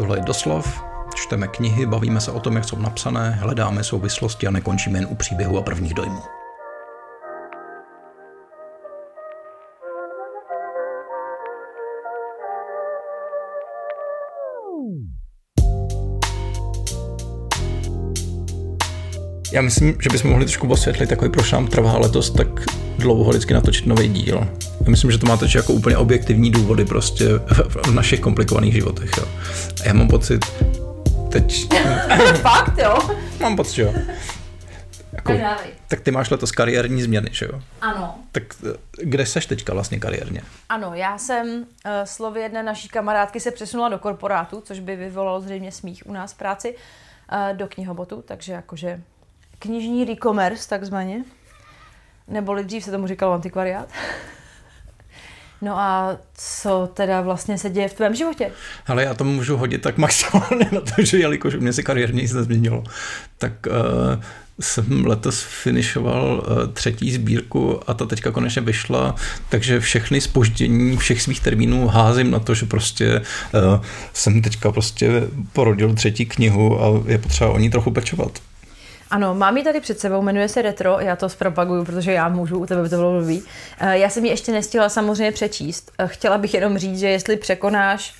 Tohle je doslov, čteme knihy, bavíme se o tom, jak jsou napsané, hledáme souvislosti a nekončíme jen u příběhu a prvních dojmů. Já myslím, že bychom mohli trošku osvětlit, takový proč nám trvá letos tak dlouho vždycky natočit nový díl. Myslím, že to má točit jako úplně objektivní důvody prostě v, v našich komplikovaných životech. Jo. A já mám pocit, teď... Fakt, jo? Mám pocit, jo. Jako, tak ty máš letos kariérní změny, že jo? Ano. Tak eh, kde seš teďka vlastně kariérně? Ano, já jsem uh, slovy jedné naší kamarádky se přesunula do korporátu, což by vyvolalo zřejmě smích u nás v práci, uh, do knihobotu, takže jakože knižní e-commerce takzvaně, nebo dřív se tomu říkalo antikvariát. No a co teda vlastně se děje v tvém životě? Ale já to můžu hodit tak maximálně na to, že jelikož mě se kariérně nic nezměnilo, tak uh, jsem letos finišoval uh, třetí sbírku a ta teďka konečně vyšla, takže všechny spoždění všech svých termínů házím na to, že prostě uh, jsem teďka prostě porodil třetí knihu a je potřeba o ní trochu pečovat. Ano, mám ji tady před sebou, jmenuje se Retro, já to zpropaguju, protože já můžu, u tebe by to bylo blbý. Eh, já jsem ji ještě nestihla samozřejmě přečíst. Eh, chtěla bych jenom říct, že jestli překonáš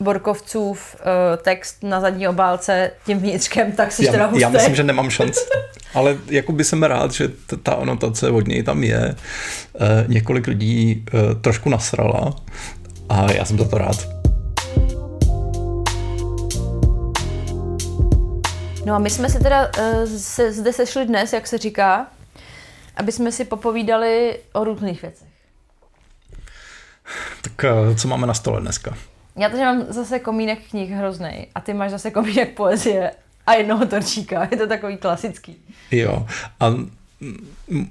Borkovcův uh, text na zadní obálce tím vnitřkem, tak si teda hustý. Já myslím, že nemám šanci. Ale jako by jsem rád, že t- ta anotace od něj tam je. Několik lidí trošku nasrala a já jsem za to rád. No a my jsme se teda uh, se, zde sešli dnes, jak se říká, aby jsme si popovídali o různých věcech. Tak uh, co máme na stole dneska? Já tady mám zase komínek knih hrozný a ty máš zase komínek poezie a jednoho torčíka. Je to takový klasický. Jo. A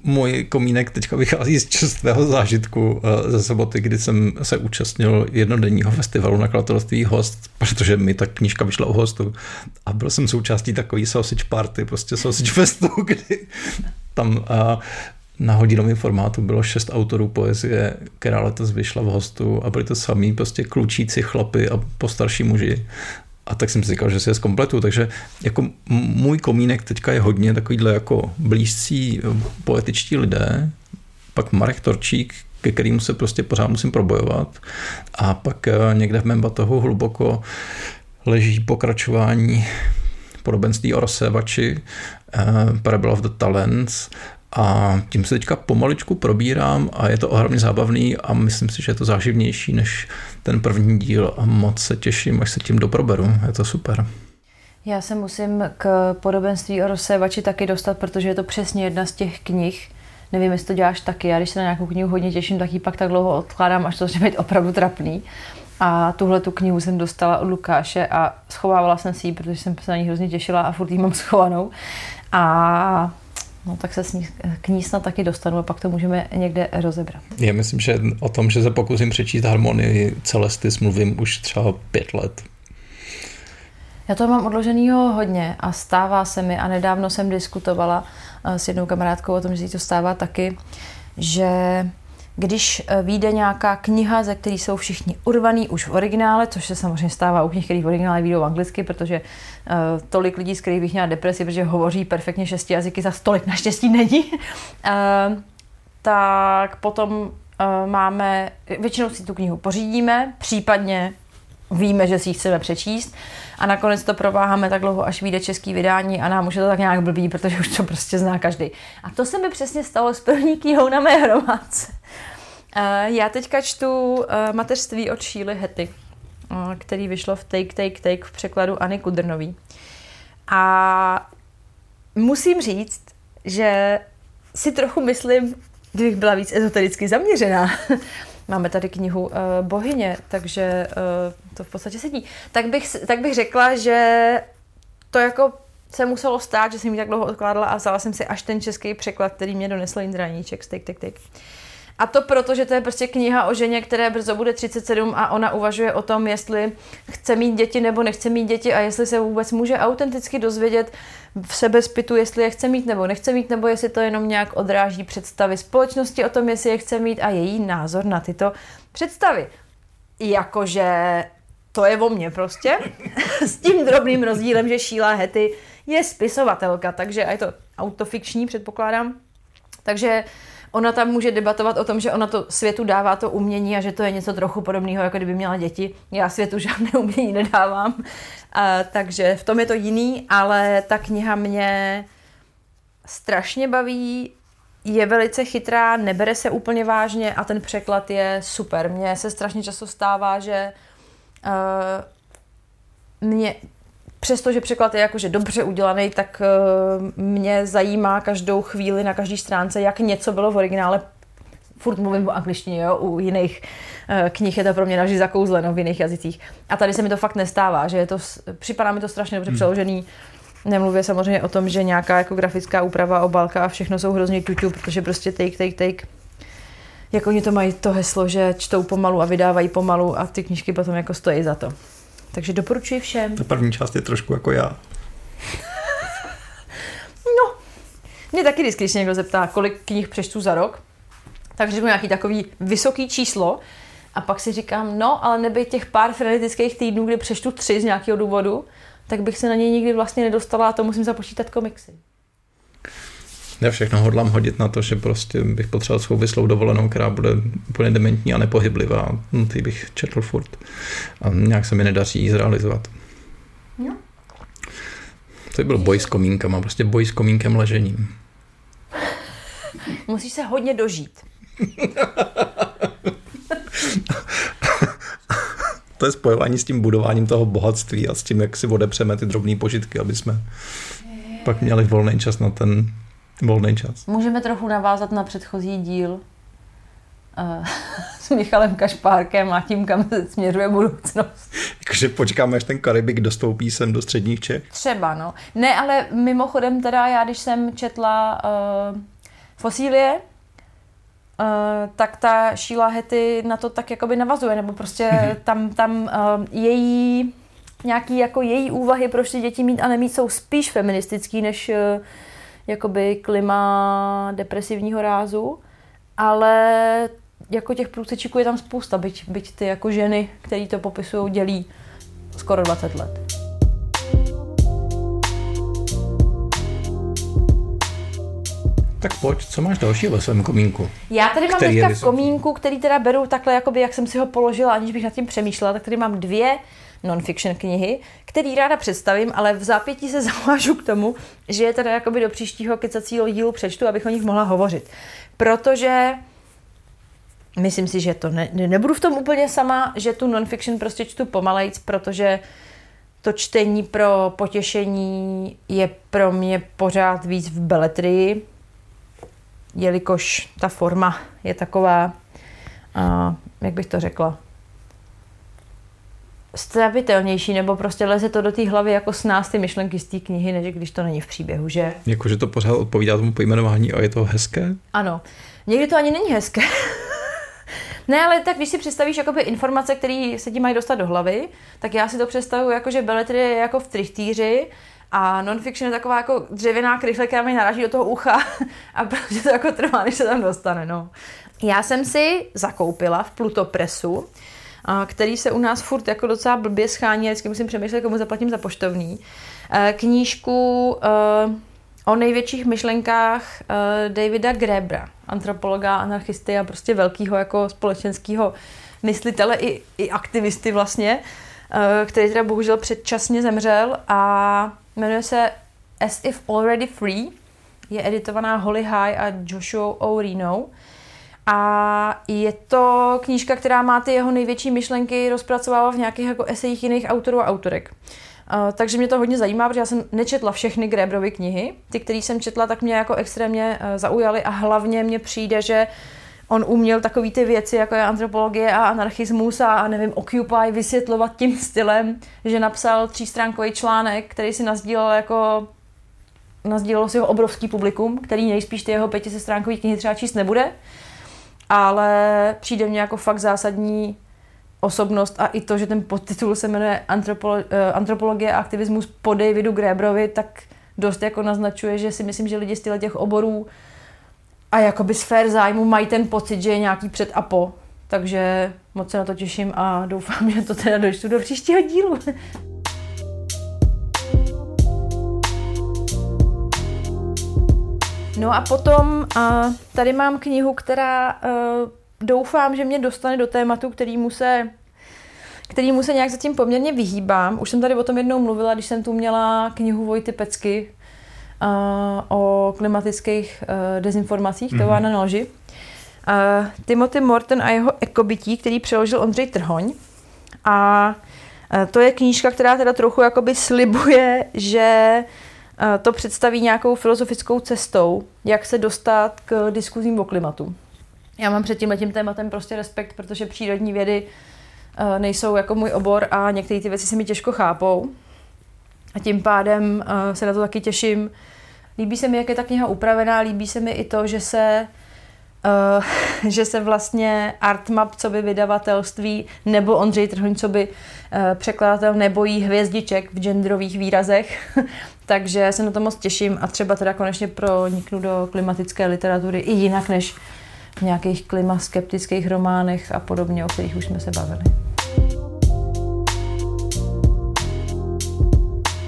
můj komínek teďka vychází z čerstvého zážitku eh, ze soboty, kdy jsem se účastnil jednodenního festivalu nakladatelství Host, protože mi ta knížka vyšla u hostu. A byl jsem součástí takový sausage party, prostě sausage festu, kdy tam a eh, na hodinovém formátu bylo šest autorů poezie, která letos vyšla v hostu a byli to samý prostě klučíci chlapy a postarší muži a tak jsem si říkal, že si je zkompletu, takže jako můj komínek teďka je hodně takovýhle jako blízcí eh, poetičtí lidé, pak Marek Torčík, ke kterému se prostě pořád musím probojovat. A pak eh, někde v mém batohu hluboko leží pokračování podobenství o rozsévači, uh, Parable of the Talents. A tím se teďka pomaličku probírám a je to ohromně zábavný a myslím si, že je to záživnější než ten první díl a moc se těším, až se tím doproberu. Je to super. Já se musím k podobenství o rozsévači taky dostat, protože je to přesně jedna z těch knih, Nevím, jestli to děláš taky. Já když se na nějakou knihu hodně těším, tak ji pak tak dlouho odkládám, až to začne být opravdu trapný. A tuhle tu knihu jsem dostala od Lukáše a schovávala jsem si ji, protože jsem se na ní hrozně těšila a furt ji mám schovanou. A No tak se k ní snad taky dostanu a pak to můžeme někde rozebrat. Já myslím, že o tom, že se pokusím přečíst harmonii Celesty, mluvím už třeba pět let. Já to mám odloženýho hodně a stává se mi a nedávno jsem diskutovala eh, s jednou kamarádkou o tom, že jí to stává taky, že když eh, vyjde nějaká kniha, ze které jsou všichni urvaný už v originále, což se samozřejmě stává u knih, které v originále vyjdou anglicky, protože uh, tolik lidí, z kterých bych měla depresi, protože hovoří perfektně šesti jazyky, za stolik naštěstí není, uh, tak potom uh, máme, většinou si tu knihu pořídíme, případně víme, že si ji chceme přečíst a nakonec to prováháme tak dlouho, až vyjde český vydání a nám už je to tak nějak blbý, protože už to prostě zná každý. A to se mi přesně stalo s první knihou na mé hromádce. Eh, já teďka čtu eh, mateřství od Šíly Hety, eh, který vyšlo v Take, Take, Take v překladu Anny Kudrnový. A musím říct, že si trochu myslím, kdybych byla víc ezotericky zaměřená, máme tady knihu uh, Bohyně, takže uh, to v podstatě sedí, tak bych, tak bych řekla, že to jako se muselo stát, že jsem ji tak dlouho odkládala a vzala jsem si až ten český překlad, který mě donesl Indra Níček, tak, tak, tak. A to proto, že to je prostě kniha o ženě, které brzo bude 37 a ona uvažuje o tom, jestli chce mít děti nebo nechce mít děti a jestli se vůbec může autenticky dozvědět v sebezpitu, jestli je chce mít nebo nechce mít, nebo jestli to jenom nějak odráží představy společnosti o tom, jestli je chce mít a její názor na tyto představy. Jakože to je o mně prostě. s tím drobným rozdílem, že Sheila Hetty je spisovatelka, takže je to autofikční, předpokládám. Takže ona tam může debatovat o tom, že ona to světu dává to umění a že to je něco trochu podobného, jako kdyby měla děti. Já světu žádné umění nedávám, a, takže v tom je to jiný, ale ta kniha mě strašně baví, je velice chytrá, nebere se úplně vážně a ten překlad je super. Mně se strašně často stává, že uh, mě, přestože překlad je jakože dobře udělaný, tak uh, mě zajímá každou chvíli na každé stránce, jak něco bylo v originále. Furt mluvím o angličtině, jo? u jiných uh, knih je to pro mě navždy zakouzleno v jiných jazycích. A tady se mi to fakt nestává, že je to, připadá mi to strašně dobře hmm. přeložený. Nemluvě samozřejmě o tom, že nějaká jako grafická úprava, obalka a všechno jsou hrozně tuťu, protože prostě take, take, take. Jak oni to mají to heslo, že čtou pomalu a vydávají pomalu a ty knížky potom jako stojí za to. Takže doporučuji všem. Ta první část je trošku jako já. no, mě taky vždycky, když někdo zeptá, kolik knih přečtu za rok, tak řeknu nějaký takový vysoký číslo a pak si říkám, no, ale neby těch pár frenetických týdnů, kdy přečtu tři z nějakého důvodu, tak bych se na něj nikdy vlastně nedostala a to musím započítat komiksy. Já všechno hodlám hodit na to, že prostě bych potřeboval souvislou dovolenou, která bude úplně dementní a nepohyblivá. No, ty bych četl furt. A nějak se mi nedaří zrealizovat. No. To by byl boj s komínkama, prostě boj s komínkem ležením. Musíš se hodně dožít. to je spojování s tím budováním toho bohatství a s tím, jak si odepřeme ty drobné požitky, aby jsme pak měli volný čas na ten volný čas. Můžeme trochu navázat na předchozí díl uh, s Michalem Kašpárkem a tím, kam se směřuje budoucnost. Jakože počkáme, až ten Karibik dostoupí sem do středních Čech? Třeba, no. Ne, ale mimochodem teda já, když jsem četla uh, Fosílie, Uh, tak ta Sheila Hetty na to tak jakoby navazuje, nebo prostě mm-hmm. tam, tam uh, její nějaký jako její úvahy, proč ty děti mít a nemít, jsou spíš feministický, než uh, jakoby klima depresivního rázu, ale jako těch průsečíků je tam spousta, byť, byť ty jako ženy, které to popisují, dělí skoro 20 let. Tak pojď, co máš další ve svém komínku? Já tady mám teďka v komínku, který teda beru takhle, jakoby, jak jsem si ho položila, aniž bych nad tím přemýšlela, tak tady mám dvě non-fiction knihy, který ráda představím, ale v zápětí se zavážu k tomu, že je teda jakoby do příštího kecacího dílu přečtu, abych o nich mohla hovořit. Protože myslím si, že to ne, nebudu v tom úplně sama, že tu non-fiction prostě čtu pomalejc, protože to čtení pro potěšení je pro mě pořád víc v beletrii, jelikož ta forma je taková, uh, jak bych to řekla, stravitelnější, nebo prostě leze to do té hlavy jako s nás ty myšlenky z té knihy, než když to není v příběhu, že? Jakože to pořád odpovídá tomu pojmenování a je to hezké? Ano. Někdy to ani není hezké. ne, ale tak když si představíš jakoby informace, které se ti mají dostat do hlavy, tak já si to představuji jako, že beletry je jako v trichtýři a non-fiction je taková jako dřevěná krychle, která mi naráží do toho ucha a prostě to jako trvá, než se tam dostane. No. Já jsem si zakoupila v Plutopresu, který se u nás furt jako docela blbě schání, vždycky musím přemýšlet, komu zaplatím za poštovní, knížku o největších myšlenkách Davida Grebra, antropologa, anarchisty a prostě velkého jako společenského myslitele i, i aktivisty vlastně, který teda bohužel předčasně zemřel a Jmenuje se As If Already Free. Je editovaná Holly High a Joshua O'Reno. A je to knížka, která má ty jeho největší myšlenky rozpracovává v nějakých jako esejích jiných autorů a autorek. Uh, takže mě to hodně zajímá, protože já jsem nečetla všechny Grebrovy knihy. Ty, které jsem četla, tak mě jako extrémně uh, zaujaly a hlavně mně přijde, že on uměl takové ty věci, jako je antropologie a anarchismus a, a nevím, Occupy vysvětlovat tím stylem, že napsal třístránkový článek, který si nazdílel jako nazdílelo si ho obrovský publikum, který nejspíš ty jeho pětisestránkový knihy třeba číst nebude, ale přijde mně jako fakt zásadní osobnost a i to, že ten podtitul se jmenuje Antropolo- eh, Antropologie a aktivismus po Davidu Grebrovi, tak dost jako naznačuje, že si myslím, že lidi z těch oborů a jakoby sfér zájmu mají ten pocit, že je nějaký před a po. Takže moc se na to těším a doufám, že to teda dočtu do příštího dílu. No a potom uh, tady mám knihu, která uh, doufám, že mě dostane do tématu, kterýmu se kterýmu se nějak zatím poměrně vyhýbám. Už jsem tady o tom jednou mluvila, když jsem tu měla knihu Vojty Pecky uh, o klimatických uh, dezinformacích, mm-hmm. továrna na lži. Uh, Timothy Morton a jeho ekobytí, který přeložil Ondřej Trhoň. A uh, to je knížka, která teda trochu jakoby slibuje, že uh, to představí nějakou filozofickou cestou, jak se dostat k diskuzím o klimatu. Já mám před tímhle tématem prostě respekt, protože přírodní vědy uh, nejsou jako můj obor a některé ty věci se mi těžko chápou. A tím pádem uh, se na to taky těším. Líbí se mi, jak je ta kniha upravená, líbí se mi i to, že se Uh, že se vlastně Artmap, co by vydavatelství, nebo Ondřej Trhoň, co by uh, překladatel, nebojí hvězdiček v genderových výrazech. Takže se na to moc těším a třeba teda konečně proniknu do klimatické literatury i jinak než v nějakých klimaskeptických románech a podobně, o kterých už jsme se bavili.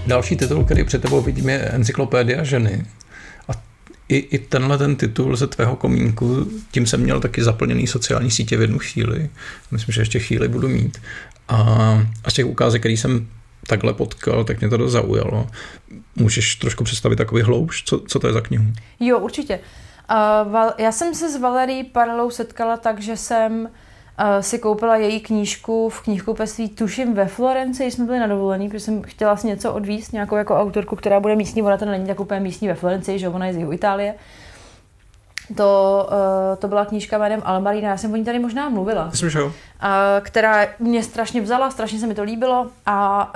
Další titul, který před tebou vidím, je Encyklopédia ženy. I, i tenhle ten titul ze tvého komínku, tím jsem měl taky zaplněný sociální sítě v jednu chvíli. Myslím, že ještě chvíli budu mít. A, a z těch ukázek, který jsem takhle potkal, tak mě to dost zaujalo. Můžeš trošku představit takový hlouš, co, co to je za knihu? Jo, určitě. Uh, já jsem se s Valerí Paralou setkala tak, že jsem uh, si koupila její knížku v knihkupectví, tuším ve Florenci, když jsme byli na dovolený, protože jsem chtěla si něco odvíst, nějakou jako autorku, která bude místní, ona to není tak úplně místní ve Florenci, že ona je z jihu Itálie. To, uh, to byla knížka jménem Almarina, já jsem o ní tady možná mluvila. Myslím, že jo. Uh, která mě strašně vzala, strašně se mi to líbilo a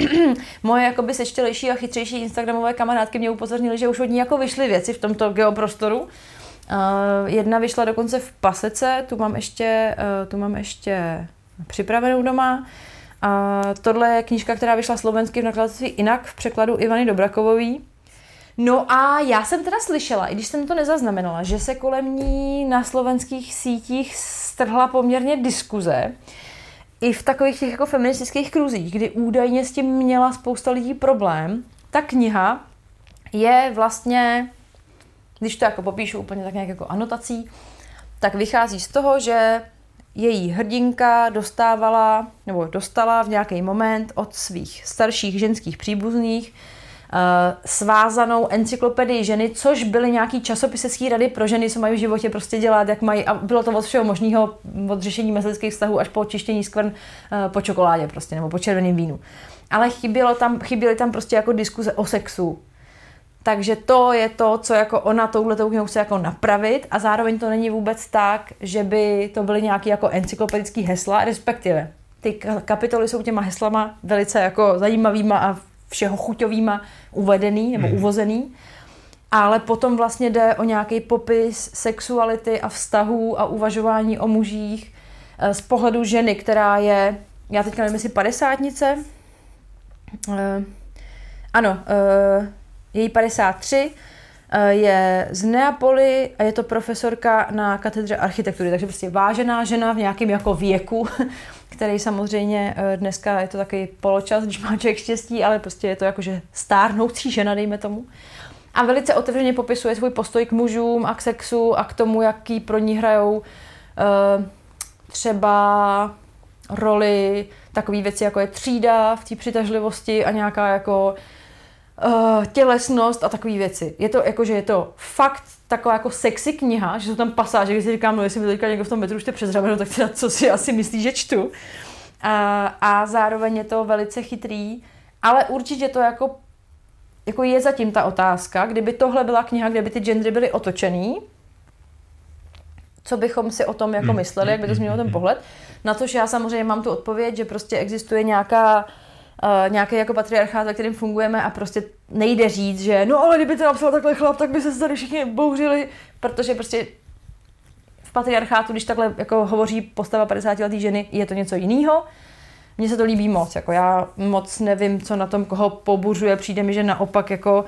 uh, moje jakoby sečtělejší a chytřejší instagramové kamarádky mě upozornily, že už od ní jako vyšly věci v tomto geoprostoru. Uh, jedna vyšla dokonce v Pasece, tu mám ještě, uh, tu mám ještě připravenou doma. A tohle je knížka, která vyšla slovensky v nakladatelství Inak v překladu Ivany Dobrakovový. No a já jsem teda slyšela, i když jsem to nezaznamenala, že se kolem ní na slovenských sítích strhla poměrně diskuze, i v takových těch jako feministických kruzích, kdy údajně s tím měla spousta lidí problém. Ta kniha je vlastně, když to jako popíšu úplně tak nějak jako anotací, tak vychází z toho, že její hrdinka dostávala, nebo dostala v nějaký moment od svých starších ženských příbuzných uh, svázanou encyklopedii ženy, což byly nějaký časopisecký rady pro ženy, co mají v životě prostě dělat, jak mají, a bylo to od všeho možného, od řešení mezilidských vztahů až po čištění skvrn uh, po čokoládě prostě, nebo po červeném vínu. Ale chybělo tam, chyběly tam prostě jako diskuze o sexu, takže to je to, co jako ona touhletou knihu chce jako napravit a zároveň to není vůbec tak, že by to byly nějaké jako encyklopedické hesla, respektive ty kapitoly jsou těma heslama velice jako zajímavýma a všeho chuťovýma uvedený nebo hmm. uvozený. Ale potom vlastně jde o nějaký popis sexuality a vztahů a uvažování o mužích eh, z pohledu ženy, která je, já teďka nevím, jestli padesátnice, uh, ano, uh, její 53, je z Neapoli a je to profesorka na katedře architektury, takže prostě vážená žena v nějakém jako věku, který samozřejmě eh, dneska je to takový poločas, když má člověk štěstí, ale prostě je to jakože stárnoucí žena, dejme tomu. A velice otevřeně popisuje svůj postoj k mužům a k sexu a k tomu, jaký pro ní hrajou uh, třeba roli takové věci, jako je třída v té přitažlivosti a nějaká jako uh, tělesnost a takové věci. Je to jako, že je to fakt taková jako sexy kniha, že jsou tam pasáže, když si říkám, no jestli mi to teďka někdo v tom metru už přes rameno, tak teda co si asi myslí, že čtu. Uh, a zároveň je to velice chytrý, ale určitě to jako, jako je zatím ta otázka, kdyby tohle byla kniha, kde by ty gendry byly otočený, co bychom si o tom jako hmm. mysleli, jak by to změnilo ten pohled. Na to, že já samozřejmě mám tu odpověď, že prostě existuje nějaká uh, nějaký jako patriarchát, ve kterým fungujeme a prostě nejde říct, že no ale kdyby to napsal takhle chlap, tak by se tady všichni bouřili, protože prostě v patriarchátu, když takhle jako hovoří postava 50 letý ženy, je to něco jiného. Mně se to líbí moc, jako já moc nevím, co na tom koho pobuřuje, přijde mi, že naopak jako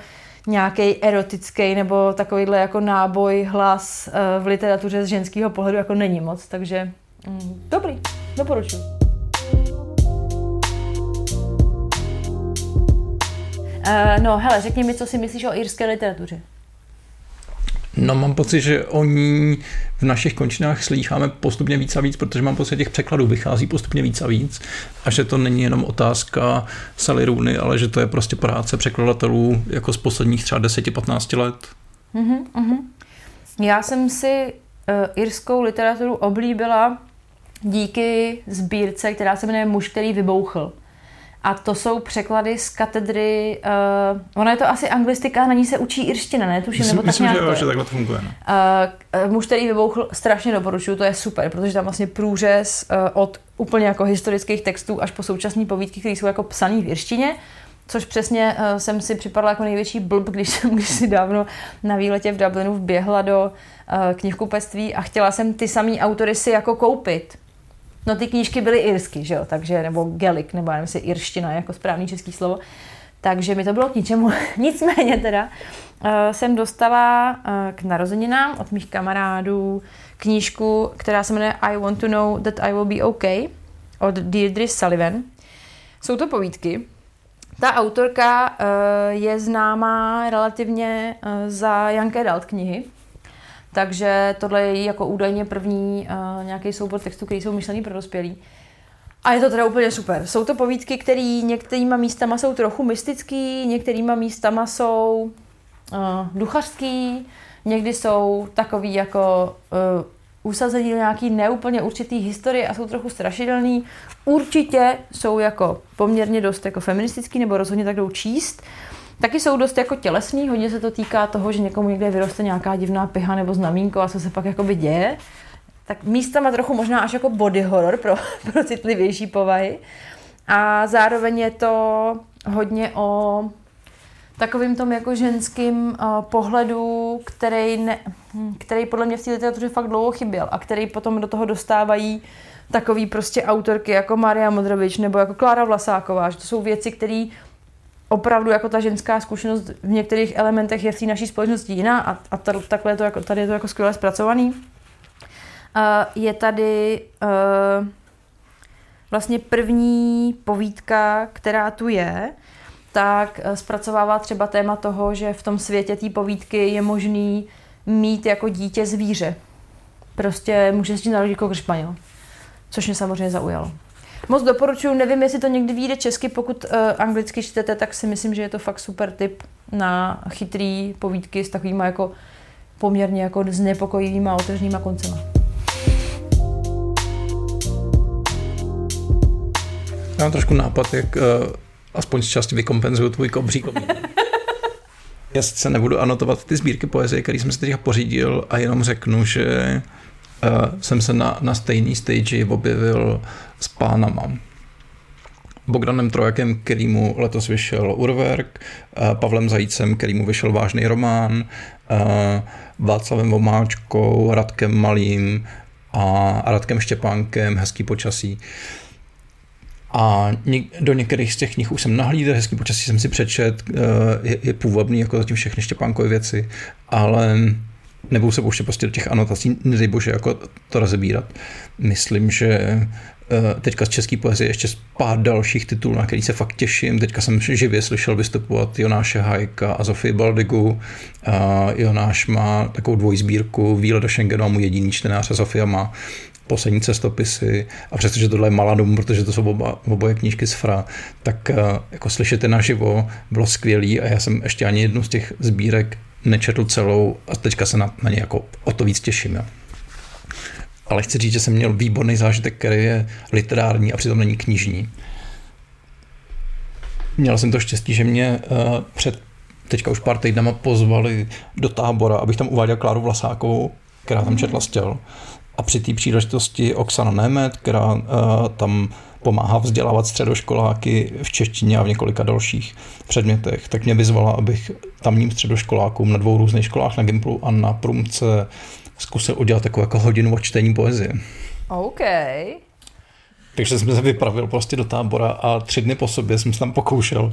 nějaký erotický nebo takovýhle jako náboj, hlas uh, v literatuře z ženského pohledu jako není moc, takže mm, dobrý, doporučuji. Uh, no, hele, řekni mi, co si myslíš o irské literatuře. No mám pocit, že oni v našich končinách slýcháme postupně víc a víc, protože mám pocit, že těch překladů vychází postupně víc a víc a že to není jenom otázka Sally Rooney, ale že to je prostě práce překladatelů jako z posledních třeba 10-15 let. Uh-huh, uh-huh. Já jsem si uh, irskou literaturu oblíbila díky sbírce, která se jmenuje Muž, který vybouchl. A to jsou překlady z katedry, uh, ona je to asi anglistika, na ní se učí irština, ne? Tuším, myslím, nebo tak myslím, nějak že, to jo, je. že takhle to funguje. No. Uh, muž, který vybouchl, strašně doporučuju, to je super, protože tam vlastně průřez uh, od úplně jako historických textů až po současné povídky, které jsou jako psané v irštině, což přesně uh, jsem si připadla jako největší blb, když jsem když si dávno na výletě v Dublinu vběhla do uh, knihkupectví a chtěla jsem ty samý autory si jako koupit. No ty knížky byly irsky, že jo, takže, nebo gelik, nebo já nevím, jestli irština jako správný český slovo. Takže mi to bylo k ničemu. Nicméně teda uh, jsem dostala uh, k narozeninám od mých kamarádů knížku, která se jmenuje I want to know that I will be okay od Deirdre Sullivan. Jsou to povídky. Ta autorka uh, je známá relativně za Young Adult knihy, takže tohle je jako údajně první uh, nějaký soubor textů, který jsou myšlený pro dospělí. A je to teda úplně super. Jsou to povídky, které některýma místama jsou trochu mystický, některýma místama jsou uh, duchařský, někdy jsou takový jako uh, usazení do nějaký neúplně určitý historie a jsou trochu strašidelný. Určitě jsou jako poměrně dost jako feministický, nebo rozhodně tak jdou číst. Taky jsou dost jako tělesný, hodně se to týká toho, že někomu někde vyroste nějaká divná piha nebo znamínko a co se pak jakoby děje. Tak místama trochu možná až jako body horror pro, pro citlivější povahy. A zároveň je to hodně o takovým tom jako ženským uh, pohledu, který, ne, hm, který podle mě v té literatuře fakt dlouho chyběl a který potom do toho dostávají takový prostě autorky jako Maria Modrovič nebo jako Klára Vlasáková, že to jsou věci, které opravdu jako ta ženská zkušenost v některých elementech je v té naší společnosti jiná a, a tady, takhle je to jako, tady je to jako skvěle zpracovaný. Uh, je tady uh, vlastně první povídka, která tu je, tak uh, zpracovává třeba téma toho, že v tom světě té povídky je možný mít jako dítě zvíře. Prostě může si narodit jako španěl, což mě samozřejmě zaujalo. Moc doporučuji, nevím, jestli to někdy vyjde česky, pokud uh, anglicky čtete, tak si myslím, že je to fakt super tip na chytrý povídky s takovýma jako poměrně jako znepokojivýma a otevřenýma koncema. Já mám trošku nápad, jak uh, aspoň z části vykompenzuju tvůj kobří Já sice nebudu anotovat ty sbírky poezie, které jsem si teď pořídil a jenom řeknu, že uh, jsem se na, na stejný stage objevil s pánama. Bogdanem Trojakem, kterýmu letos vyšel Urwerk, uh, Pavlem Zajícem, kterýmu vyšel vážný román, uh, Václavem Vomáčkou, Radkem Malým a Radkem Štěpánkem Hezký počasí. A do některých z těch knih už jsem nahlídl, hezký počasí jsem si přečet, je, je půvabný jako zatím všechny Štěpánkové věci, ale nebudu se pouštět prostě do těch anotací, nedej bože, jako to rozebírat. Myslím, že teďka z české poezie ještě pár dalších titulů, na který se fakt těším. Teďka jsem živě slyšel vystupovat Jonáše Hajka a Zofii Baldigu. A Jonáš má takovou dvojsbírku Výlet do Schengenu a můj jediný čtenář a Zofia má poslední cestopisy a přestože tohle je Maladum, protože to jsou oba, oboje knížky z Fra, tak jako slyšet naživo bylo skvělý a já jsem ještě ani jednu z těch sbírek nečetl celou a teďka se na, na ně jako o to víc těším. Jo. Ale chci říct, že jsem měl výborný zážitek, který je literární a přitom není knižní. Měl jsem to štěstí, že mě uh, před teďka už pár týdnama pozvali do tábora, abych tam uváděl Kláru Vlasákovou, která tam četla stěl. A při té příležitosti Oksana Nemet, která uh, tam pomáhá vzdělávat středoškoláky v češtině a v několika dalších předmětech, tak mě vyzvala, abych tamním středoškolákům na dvou různých školách, na Gimplu a na Prumce, zkusil udělat takovou jako hodinu o čtení poezie. OK. Takže jsem se vypravil prostě do tábora a tři dny po sobě jsem se tam pokoušel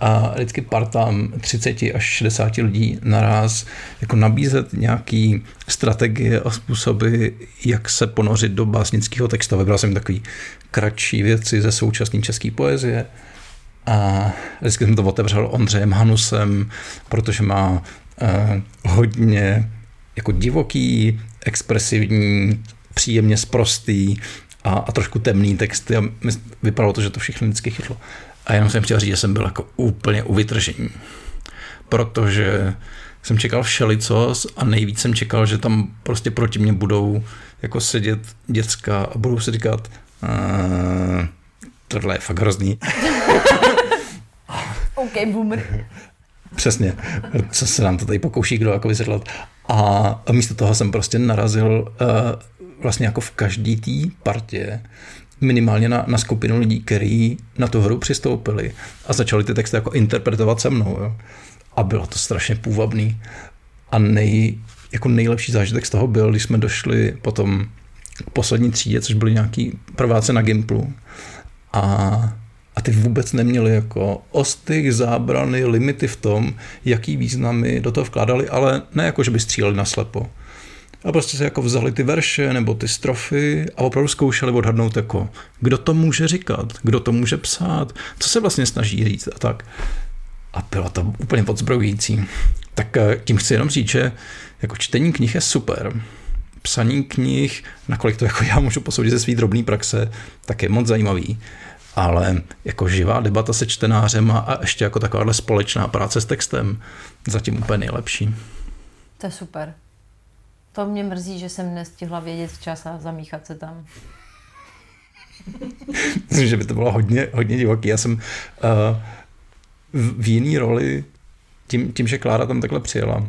a vždycky partám 30 až 60 lidí naraz jako nabízet nějaký strategie a způsoby, jak se ponořit do básnického textu. Vybral jsem takový kratší věci ze současné české poezie a vždycky jsem to otevřel Ondřejem Hanusem, protože má uh, hodně jako divoký, expresivní, příjemně sprostý a, a trošku temný texty a vypadalo to, že to všechno vždycky chytlo. A jenom jsem chtěl říct, že jsem byl jako úplně u vytržení. Protože jsem čekal všelicos a nejvíc jsem čekal, že tam prostě proti mě budou jako sedět děcka a budou si říkat uh, tohle je fakt hrozný. OK, boomer. Přesně, co se nám to tady pokouší kdo jako vysvětlit. A místo toho jsem prostě narazil uh, vlastně jako v každý té partě minimálně na, na skupinu lidí, kteří na tu hru přistoupili a začali ty texty jako interpretovat se mnou. Jo. A bylo to strašně půvabný. A nej, jako nejlepší zážitek z toho byl, když jsme došli potom k poslední třídě, což byly nějaký prváce na Gimplu. A a ty vůbec neměli jako ostyk, zábrany, limity v tom, jaký významy do toho vkládali, ale ne jako, že by stříleli na slepo. A prostě se jako vzali ty verše nebo ty strofy a opravdu zkoušeli odhadnout jako, kdo to může říkat, kdo to může psát, co se vlastně snaží říct a tak. A bylo to úplně podzbrojující. Tak eh, tím chci jenom říct, že jako čtení knih je super. Psaní knih, nakolik to jako já můžu posoudit ze své drobné praxe, tak je moc zajímavý ale jako živá debata se čtenářem a ještě jako takováhle společná práce s textem zatím úplně nejlepší. To je super. To mě mrzí, že jsem nestihla vědět včas a zamíchat se tam. Myslím, že by to bylo hodně, hodně divoký. Já jsem uh, v, v jiný roli, tím, tím, že Klára tam takhle přijela,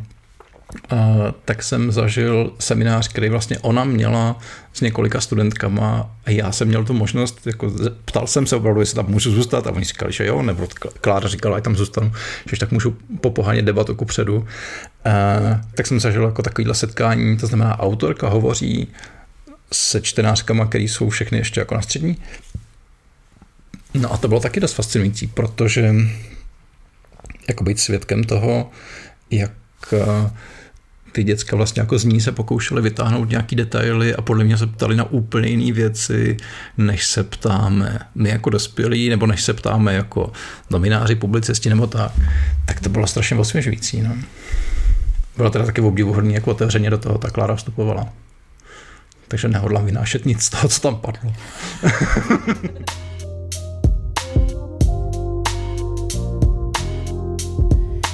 tak jsem zažil seminář, který vlastně ona měla s několika studentkama a já jsem měl tu možnost, jako ptal jsem se opravdu, jestli tam můžu zůstat a oni říkali, že jo, nebo Klára říkala, ať tam zůstanu, že tak můžu popohánět debatu ku předu. tak jsem zažil jako takovýhle setkání, to znamená autorka hovoří se čtenářkama, který jsou všechny ještě jako na střední. No a to bylo taky dost fascinující, protože jako být svědkem toho, jak ty děcka vlastně jako z ní se pokoušely vytáhnout nějaký detaily a podle mě se ptali na úplně jiné věci, než se ptáme my jako dospělí, nebo než se ptáme jako novináři, publicisti nebo tak. Tak to bylo strašně osvěžující. No. Bylo teda taky obdivuhodný, jak otevřeně do toho ta Klára vstupovala. Takže nehodlám vynášet nic z toho, co tam padlo.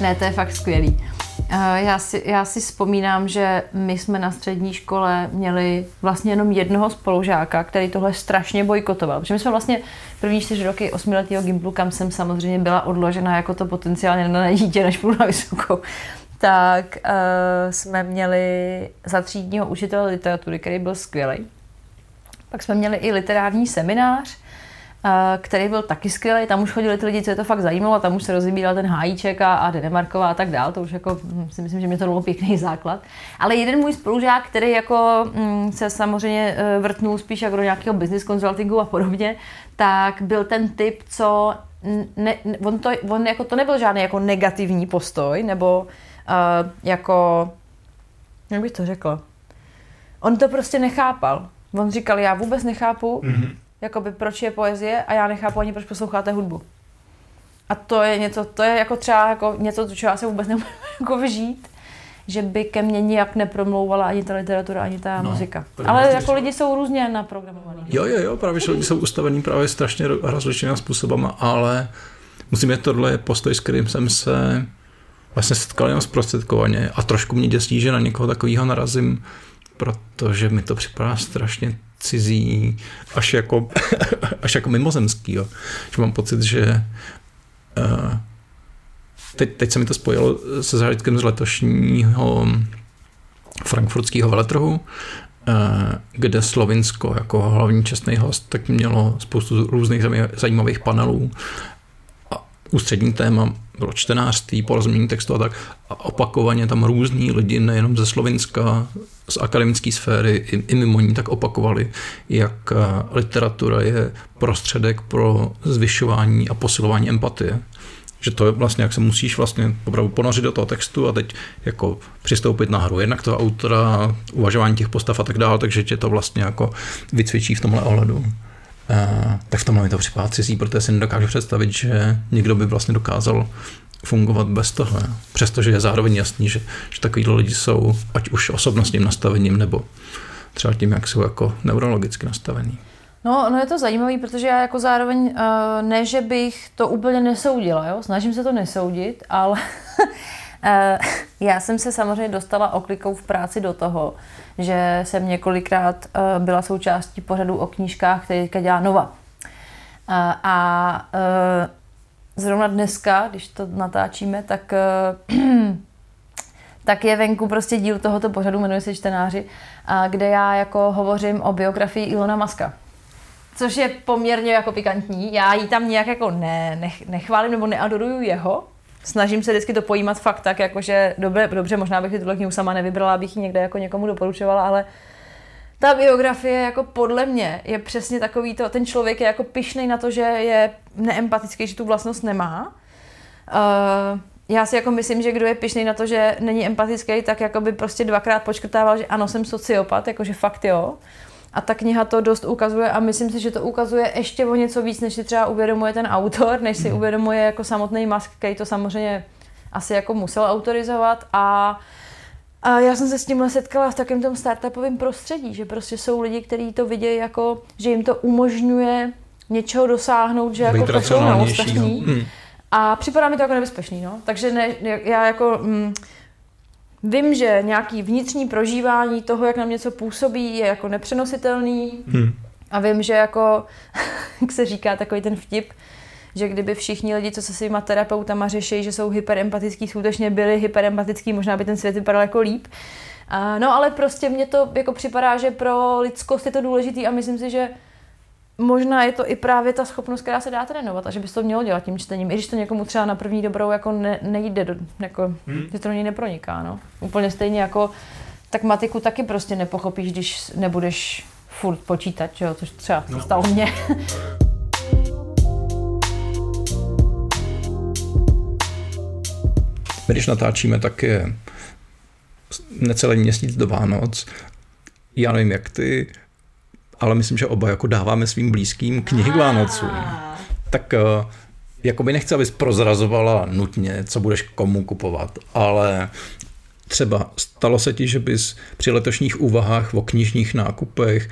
ne, to je fakt skvělý. Eh, já si, já si vzpomínám, že my jsme na střední škole měli vlastně jenom jednoho spolužáka, který tohle strašně bojkotoval. Protože my jsme vlastně první čtyři roky osmiletého gimplu, kam jsem samozřejmě byla odložena jako to potenciálně na dítě, než půjdu na vysokou, tak uh, jsme měli za třídního učitele literatury, který byl skvělý. Pak jsme měli i literární seminář, který byl taky skvělý. Tam už chodili ty lidi, co je to fakt zajímalo, tam už se rozebíral ten Hájíček a, a Denemarková a tak dál. To už jako hm, si myslím, že mě to dalo pěkný základ. Ale jeden můj spolužák, který jako hm, se samozřejmě eh, vrtnul spíš jako do nějakého business consultingu a podobně, tak byl ten typ, co ne, on, to, on jako to nebyl žádný jako negativní postoj, nebo uh, jako, jak bych to řekl, on to prostě nechápal. On říkal, já vůbec nechápu, mm-hmm jakoby proč je poezie a já nechápu ani proč posloucháte hudbu. A to je něco, to je jako třeba jako něco, co já se vůbec nemůžu jako vžít, že by ke mně nijak nepromlouvala ani ta literatura, ani ta no, muzika. Ale jako vlastně- lidi jsou různě naprogramovaní. Jo, jo, jo, právě že lidi jsou ustavení právě strašně rozličnými způsobama, ale musím říct, tohle je postoj, s kterým jsem se vlastně setkal jenom zprostředkovaně a trošku mě děsí, že na někoho takového narazím, protože mi to připadá strašně cizí, až jako, až jako mimozemský. Jo. Že mám pocit, že uh, teď, teď se mi to spojilo se zážitkem z letošního frankfurtského veletrhu, uh, kde Slovinsko jako hlavní čestný host tak mělo spoustu různých zajímavých panelů a ústřední téma bylo čtenářství, porozumění textu a tak. A opakovaně tam různí lidi, nejenom ze Slovinska, z akademické sféry i, i mimo ní, tak opakovali, jak eh, literatura je prostředek pro zvyšování a posilování empatie. Že to je vlastně, jak se musíš vlastně opravdu ponořit do toho textu a teď jako přistoupit na hru. Jednak toho autora, uvažování těch postav a tak dále, takže tě to vlastně jako vycvičí v tomhle ohledu. Uh, tak v tomhle mi to připadá cizí, protože si nedokážu představit, že někdo by vlastně dokázal fungovat bez toho. Přestože je zároveň jasný, že, že takovýhle lidi jsou ať už osobnostním nastavením nebo třeba tím, jak jsou jako neurologicky nastavení. No, no je to zajímavé, protože já jako zároveň, uh, ne, že bych to úplně nesoudila, jo? snažím se to nesoudit, ale uh, já jsem se samozřejmě dostala oklikou v práci do toho, že jsem několikrát uh, byla součástí pořadu o knížkách, který teďka dělá Nova. A uh, zrovna dneska, když to natáčíme, tak, uh, tak je venku prostě díl tohoto pořadu, jmenuje se Čtenáři, uh, kde já jako hovořím o biografii Ilona Maska což je poměrně jako pikantní. Já ji tam nějak jako ne, nech, nechválím nebo neadoruju jeho. Snažím se vždycky to pojímat fakt tak, jakože dobře, dobře možná bych si tuhle knihu sama nevybrala, abych ji někde jako někomu doporučovala, ale ta biografie jako podle mě je přesně takový to, ten člověk je jako pišnej na to, že je neempatický, že tu vlastnost nemá. Uh, já si jako myslím, že kdo je pišný na to, že není empatický, tak jako by prostě dvakrát počkrtával, že ano, jsem sociopat, jakože fakt jo. A ta kniha to dost ukazuje a myslím si, že to ukazuje ještě o něco víc, než si třeba uvědomuje ten autor, než si hmm. uvědomuje jako samotný Musk, který to samozřejmě asi jako musel autorizovat a a já jsem se s tímhle setkala v takovém tom startupovém prostředí, že prostě jsou lidi, kteří to vidějí jako, že jim to umožňuje něčeho dosáhnout, že jako pracují na ostatní. Hmm. A připadá mi to jako nebezpečný, no. Takže ne, já jako... Mm, Vím, že nějaký vnitřní prožívání toho, jak nám něco působí, je jako nepřenositelný. Hmm. A vím, že jako, jak se říká, takový ten vtip, že kdyby všichni lidi, co se svýma terapeutama řeší, že jsou hyperempatický, skutečně byli hyperempatický, možná by ten svět vypadal jako líp. no ale prostě mně to jako připadá, že pro lidskost je to důležitý a myslím si, že možná je to i právě ta schopnost, která se dá trénovat a že bys to mělo dělat tím čtením, i když to někomu třeba na první dobrou jako ne, nejde, do, jako, hmm. že to do něj neproniká. No. Úplně stejně jako tak matiku taky prostě nepochopíš, když nebudeš furt počítat, jo, což třeba no, stalo mně. My když natáčíme, tak je necelý měsíc do Vánoc. Já nevím, jak ty, ale myslím, že oba jako dáváme svým blízkým knihy k Vánocům. Tak eh, jako by nechci, abys prozrazovala nutně, co budeš komu kupovat, ale třeba stalo se ti, že bys při letošních úvahách o knižních nákupech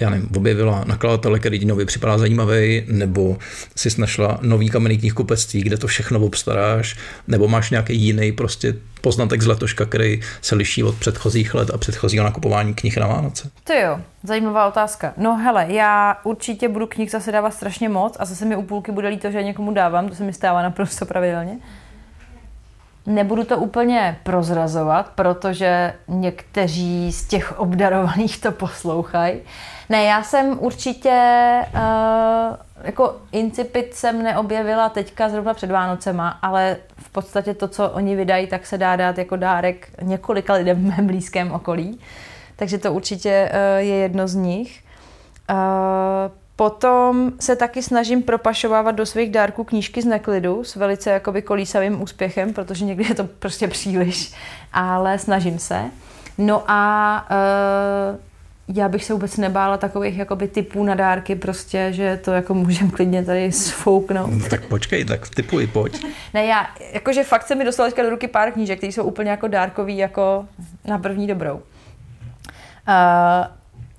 já nevím, objevila nakladatele, který ti nově připadá zajímavý, nebo si našla nový kamenný knihkupectví, kde to všechno obstaráš, nebo máš nějaký jiný prostě poznatek z letoška, který se liší od předchozích let a předchozího nakupování knih na Vánoce? To jo, zajímavá otázka. No hele, já určitě budu knih zase dávat strašně moc a zase mi u půlky bude líto, že někomu dávám, to se mi stává naprosto pravidelně. Nebudu to úplně prozrazovat, protože někteří z těch obdarovaných to poslouchají. Ne, já jsem určitě uh, jako incipit jsem neobjevila teďka zrovna před Vánocema, ale v podstatě to, co oni vydají, tak se dá dát jako dárek několika lidem v mém blízkém okolí. Takže to určitě uh, je jedno z nich. Uh, Potom se taky snažím propašovávat do svých dárků knížky z neklidu s velice jakoby kolísavým úspěchem, protože někdy je to prostě příliš, ale snažím se. No a uh, já bych se vůbec nebála takových jakoby typů na dárky prostě, že to jako můžeme klidně tady sfouknout. No, tak počkej, tak typuji, pojď. ne, já, jakože fakt se mi dostalo teďka do ruky pár knížek, které jsou úplně jako dárkový, jako na první dobrou. Uh,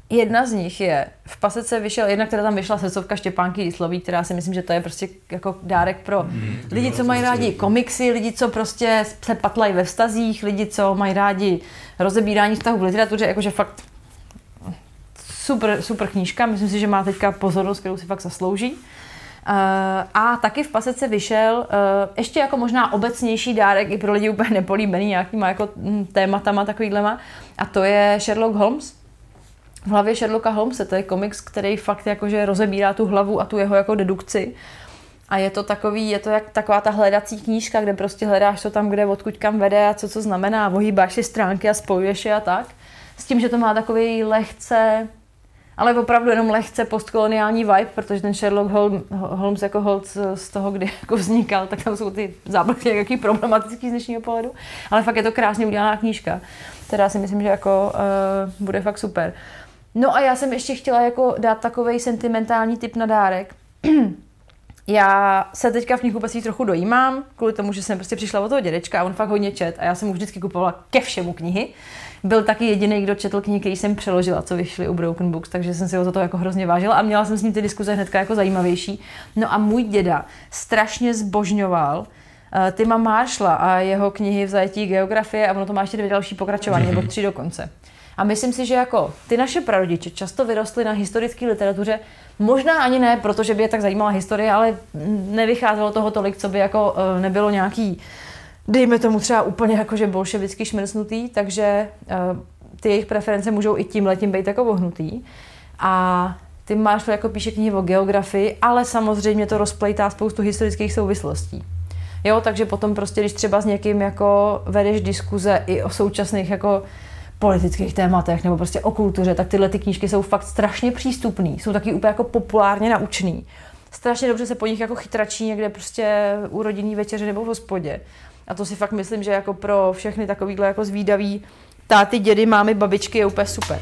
Jedna z nich je, v pasece vyšel, jedna, která tam vyšla srdcovka Štěpánky Jíslový, která si myslím, že to je prostě jako dárek pro mm, lidi, co mají rádi komiksy, lidi, co prostě se patlají ve vztazích, lidi, co mají rádi rozebírání vztahů v literatuře, jakože fakt super, super knížka, myslím si, že má teďka pozornost, kterou si fakt zaslouží. Uh, a taky v pasece vyšel uh, ještě jako možná obecnější dárek i pro lidi úplně nepolíbený nějakýma jako hm, tématama takovýhlema a to je Sherlock Holmes v hlavě Sherlocka Holmese. To je komiks, který fakt jakože rozebírá tu hlavu a tu jeho jako dedukci. A je to takový, je to jak taková ta hledací knížka, kde prostě hledáš to tam, kde odkud kam vede a co co znamená, ohýbáš si stránky a spojuješ je a tak. S tím, že to má takový lehce, ale opravdu jenom lehce postkoloniální vibe, protože ten Sherlock Holmes jako Holmes z toho, kdy jako vznikal, tak tam jsou ty záblky jaký problematický z dnešního pohledu. Ale fakt je to krásně udělaná knížka, která si myslím, že jako uh, bude fakt super. No a já jsem ještě chtěla jako dát takový sentimentální typ na dárek. já se teďka v knihkupectví trochu dojímám, kvůli tomu, že jsem prostě přišla od toho dědečka a on fakt hodně čet a já jsem mu vždycky kupovala ke všemu knihy. Byl taky jediný, kdo četl knihy, který jsem přeložila, co vyšly u Broken Books, takže jsem si ho za to jako hrozně vážila a měla jsem s ním ty diskuze hnedka jako zajímavější. No a můj děda strašně zbožňoval uh, Tima Marshalla a jeho knihy v zajetí geografie a ono to má ještě dvě další pokračování, nebo tři dokonce. A myslím si, že jako ty naše prarodiče často vyrostly na historické literatuře, možná ani ne, protože by je tak zajímala historie, ale nevycházelo toho tolik, co by jako uh, nebylo nějaký dejme tomu třeba úplně jakože bolševicky šmrsnutý, takže uh, ty jejich preference můžou i tím letím být jako vohnutý. A ty máš to jako píše knihy o geografii, ale samozřejmě to rozplejtá spoustu historických souvislostí. Jo, takže potom prostě, když třeba s někým jako vedeš diskuze i o současných jako politických tématech nebo prostě o kultuře, tak tyhle ty knížky jsou fakt strašně přístupné. Jsou taky úplně jako populárně naučný. Strašně dobře se po nich jako chytračí někde prostě u rodinný večeře nebo v hospodě. A to si fakt myslím, že jako pro všechny takovýhle jako zvídavý táty, dědy, mámy, babičky je úplně super.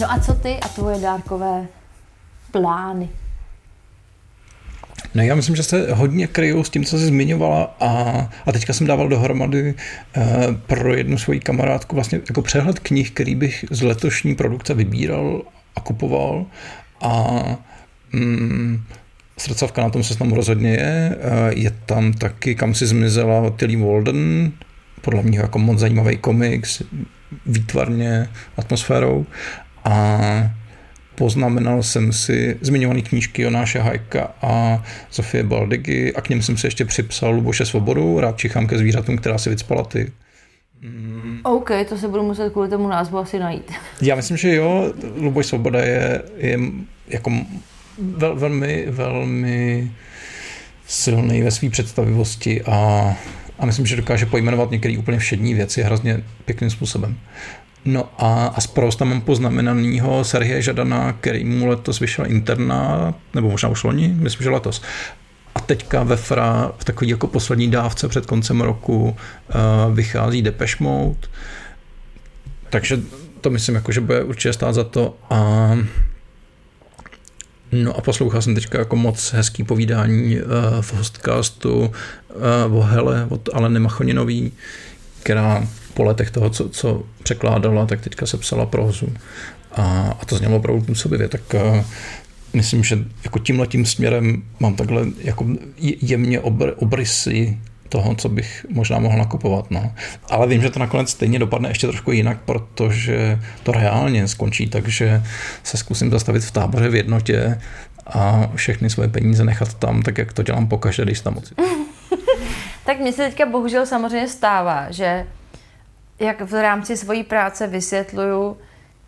No a co ty a tvoje dárkové plány? No já myslím, že se hodně kryjou s tím, co jsi zmiňovala a, a teďka jsem dával dohromady uh, pro jednu svoji kamarádku vlastně jako přehled knih, který bych z letošní produkce vybíral a kupoval a mm, srdcovka na tom seznamu rozhodně je. Uh, je tam taky, kam si zmizela Tilly Walden, podle mě jako moc zajímavý komiks, výtvarně, atmosférou a Poznamenal jsem si zmiňované knížky Jonáše Hajka a Sofie Baldigy a k něm jsem si ještě připsal Luboše Svobodu, rád čichám ke zvířatům, která si vycpala ty. Mm. OK, to se budu muset kvůli tomu názvu asi najít. Já myslím, že jo, Luboš Svoboda je, je jako vel, velmi, velmi silný ve své představivosti a, a myslím, že dokáže pojmenovat některé úplně všední věci hrozně pěkným způsobem. No a, a z prosta mám poznamenanýho Sergeje Žadana, který mu letos vyšel interna, nebo možná už loni, myslím, že letos. A teďka ve FRA v takové jako poslední dávce před koncem roku uh, vychází Depeche Mode. Takže to myslím, jako, že bude určitě stát za to. A No a poslouchal jsem teďka jako moc hezký povídání uh, v hostcastu uh, o Hele od Aleny Machoninový, která po letech toho, co, co překládala, tak teďka se psala prozu. A, a to znělo opravdu působivě. Tak uh, myslím, že jako tímhletím směrem mám takhle jako jemně obr, obrysy toho, co bych možná mohl nakupovat. No. Ale vím, že to nakonec stejně dopadne ještě trošku jinak, protože to reálně skončí, takže se zkusím zastavit v táboře v jednotě a všechny svoje peníze nechat tam, tak jak to dělám pokaždé, když tam moci. tak mně se teďka bohužel samozřejmě stává, že jak v rámci svojí práce vysvětluju,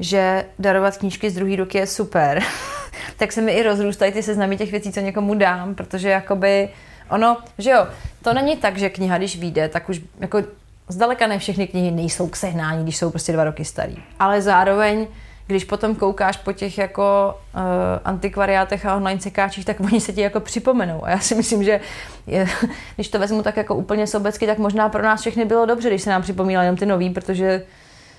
že darovat knížky z druhé ruky je super, tak se mi i rozrůstají ty seznamy těch věcí, co někomu dám, protože jakoby ono, že jo, to není tak, že kniha, když vyjde, tak už jako zdaleka ne všechny knihy nejsou k sehnání, když jsou prostě dva roky starý. Ale zároveň když potom koukáš po těch jako uh, antikvariátech a online sekáčích, tak oni se ti jako připomenou. A já si myslím, že je, když to vezmu tak jako úplně sobecky, tak možná pro nás všechny bylo dobře, když se nám připomínali jenom ty nový, protože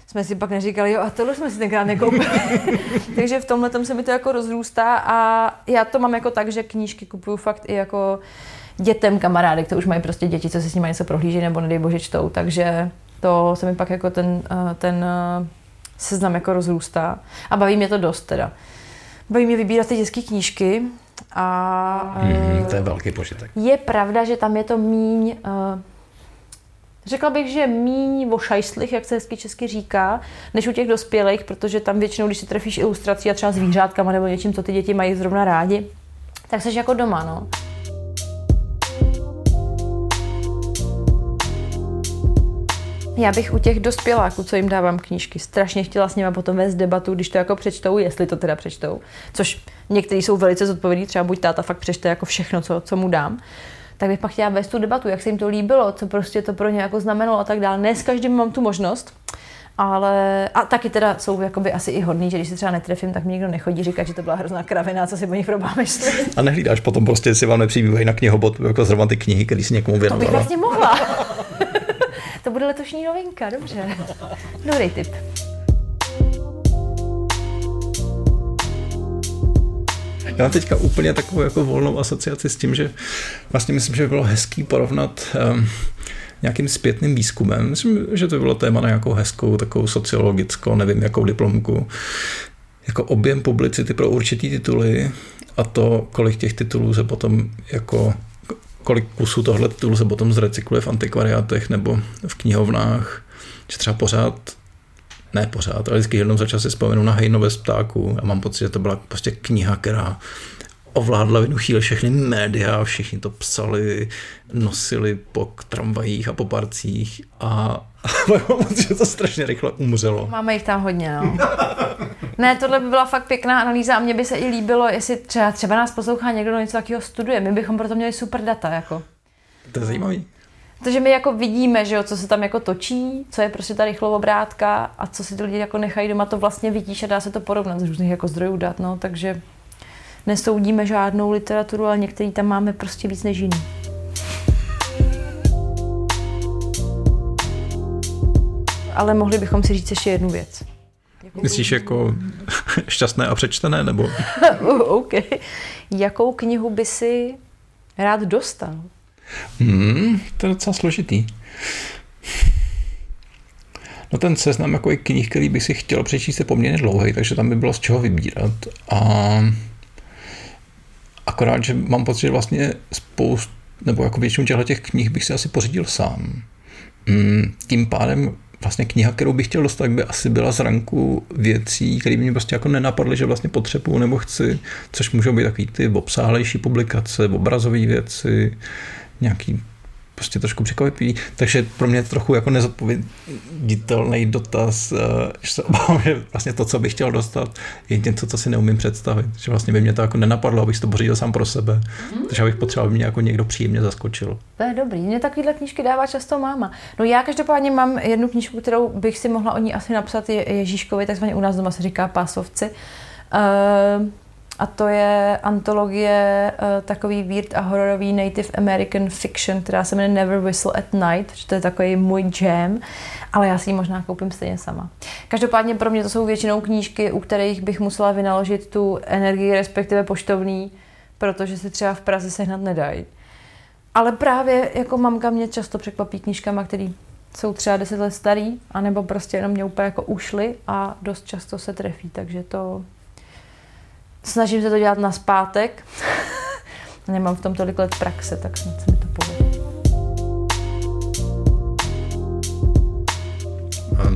jsme si pak neříkali, jo, a tohle jsme si tenkrát nekoupili. Takže v tomhle se mi to jako rozrůstá a já to mám jako tak, že knížky kupuju fakt i jako dětem kamarádek, to už mají prostě děti, co si s nimi něco prohlíží nebo nedej bože čtou, takže to se mi pak jako ten, eh, ten eh, seznam jako rozrůstá. A baví mě to dost teda. Baví mě vybírat ty dětské knížky a... Mm, to je velký požitek. Je pravda, že tam je to míň... Uh, Řekla bych, že míň o šajslích, jak se hezky česky říká, než u těch dospělých, protože tam většinou, když si trefíš ilustrací a třeba zvířátkama nebo něčím, co ty děti mají zrovna rádi, tak jsi jako doma, no. Já bych u těch dospěláků, co jim dávám knížky, strašně chtěla s nimi potom vést debatu, když to jako přečtou, jestli to teda přečtou. Což někteří jsou velice zodpovědní, třeba buď táta fakt přečte jako všechno, co, co mu dám. Tak bych pak chtěla vést tu debatu, jak se jim to líbilo, co prostě to pro ně jako znamenalo a tak dále. Ne s každým mám tu možnost, ale a taky teda jsou jakoby asi i hodný, že když se třeba netrefím, tak mi nikdo nechodí říkat, že to byla hrozná kravina, co si o nich probá myslí. A nehlídáš potom prostě, jestli vám nepřibývají na knihobot jako zrovna ty knihy, které si někomu věnovala. To bych vlastně mohla. To bude letošní novinka, dobře. Dobrý tip. Já mám teďka úplně takovou jako volnou asociaci s tím, že vlastně myslím, že by bylo hezký porovnat um, nějakým zpětným výzkumem. Myslím, že to bylo téma na nějakou hezkou, takovou sociologickou, nevím, jakou diplomku. Jako objem publicity pro určitý tituly a to, kolik těch titulů se potom jako kolik kusů tohle titulu se potom zrecykluje v antikvariátech nebo v knihovnách, že třeba pořád ne pořád, ale vždycky jednou za čas si vzpomenu na Hejnové z ptáků a mám pocit, že to byla prostě kniha, která ovládla v jednu chvíli všechny média, všichni to psali, nosili po tramvajích a po parcích a, a mám pocit, že to strašně rychle umřelo. Máme jich tam hodně, no. ne, tohle by byla fakt pěkná analýza a mně by se i líbilo, jestli třeba, třeba nás poslouchá někdo, kdo něco takového studuje. My bychom proto měli super data, jako. To je zajímavý. Protože my jako vidíme, že jo, co se tam jako točí, co je prostě ta rychlovobrátka a co si ty lidi jako nechají doma, to vlastně vidíš a dá se to porovnat z různých jako zdrojů dat, no, takže nesoudíme žádnou literaturu, ale některý tam máme prostě víc než jiný. Ale mohli bychom si říct ještě jednu věc. Myslíš jako šťastné a přečtené, nebo? OK. Jakou knihu by si rád dostal? Hmm, to je docela složitý. No ten seznam jako i knih, který bych si chtěl přečíst, je poměrně dlouhý, takže tam by bylo z čeho vybírat. A akorát, že mám pocit, že vlastně spoustu, nebo jako většinu těchto těch knih bych si asi pořídil sám. Hmm, tím pádem vlastně kniha, kterou bych chtěl dostat, by asi byla z ranku věcí, které by mě prostě jako nenapadly, že vlastně potřebuju nebo chci, což můžou být takový ty obsáhlejší publikace, obrazové věci, nějaký prostě trošku překvapivý. Takže pro mě je trochu jako nezodpověditelný dotaz, eh, že se obávám, že vlastně to, co bych chtěl dostat, je něco, co si neumím představit. Že vlastně by mě to jako nenapadlo, abych to pořídil sám pro sebe. Mm. Takže bych potřeboval, aby mě jako někdo příjemně zaskočil. To je dobrý. Mě takovýhle knížky dává často máma. No já každopádně mám jednu knížku, kterou bych si mohla o ní asi napsat je Ježíškovi, takzvaně u nás doma se říká pásovci. Uh, a to je antologie uh, takový weird a hororový Native American fiction, která se jmenuje Never Whistle at Night, že to je takový můj jam, ale já si ji možná koupím stejně sama. Každopádně pro mě to jsou většinou knížky, u kterých bych musela vynaložit tu energii, respektive poštovný, protože se třeba v Praze sehnat nedají. Ale právě jako mamka mě často překvapí knížkama, které jsou třeba deset let starý, anebo prostě jenom mě úplně jako ušly a dost často se trefí, takže to Snažím se to dělat na zpátek. Nemám v tom tolik let praxe, tak snad se mi to povede.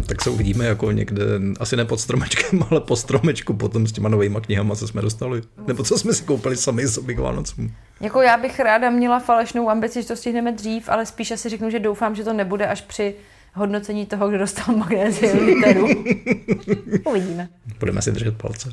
tak se uvidíme jako někde, asi ne pod stromečkem, ale po stromečku potom s těma novýma knihama, co jsme dostali. Nebo co jsme si koupili sami sobě k Vánocům. Jako já bych ráda měla falešnou ambici, že to stihneme dřív, ale spíš asi řeknu, že doufám, že to nebude až při hodnocení toho, kdo dostal magnézium literu. Uvidíme. Budeme si držet palce.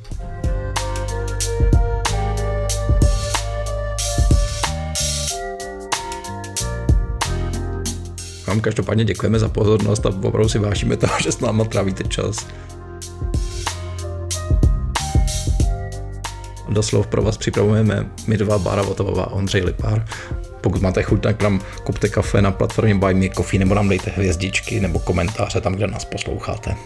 Vám každopádně děkujeme za pozornost a opravdu si vážíme toho, že s náma trávíte čas. Do slov pro vás připravujeme my dva, Bára Votová a Ondřej Lipár. Pokud máte chuť, tak nám kupte kafe na platformě Buy Me Coffee nebo nám dejte hvězdičky nebo komentáře tam, kde nás posloucháte.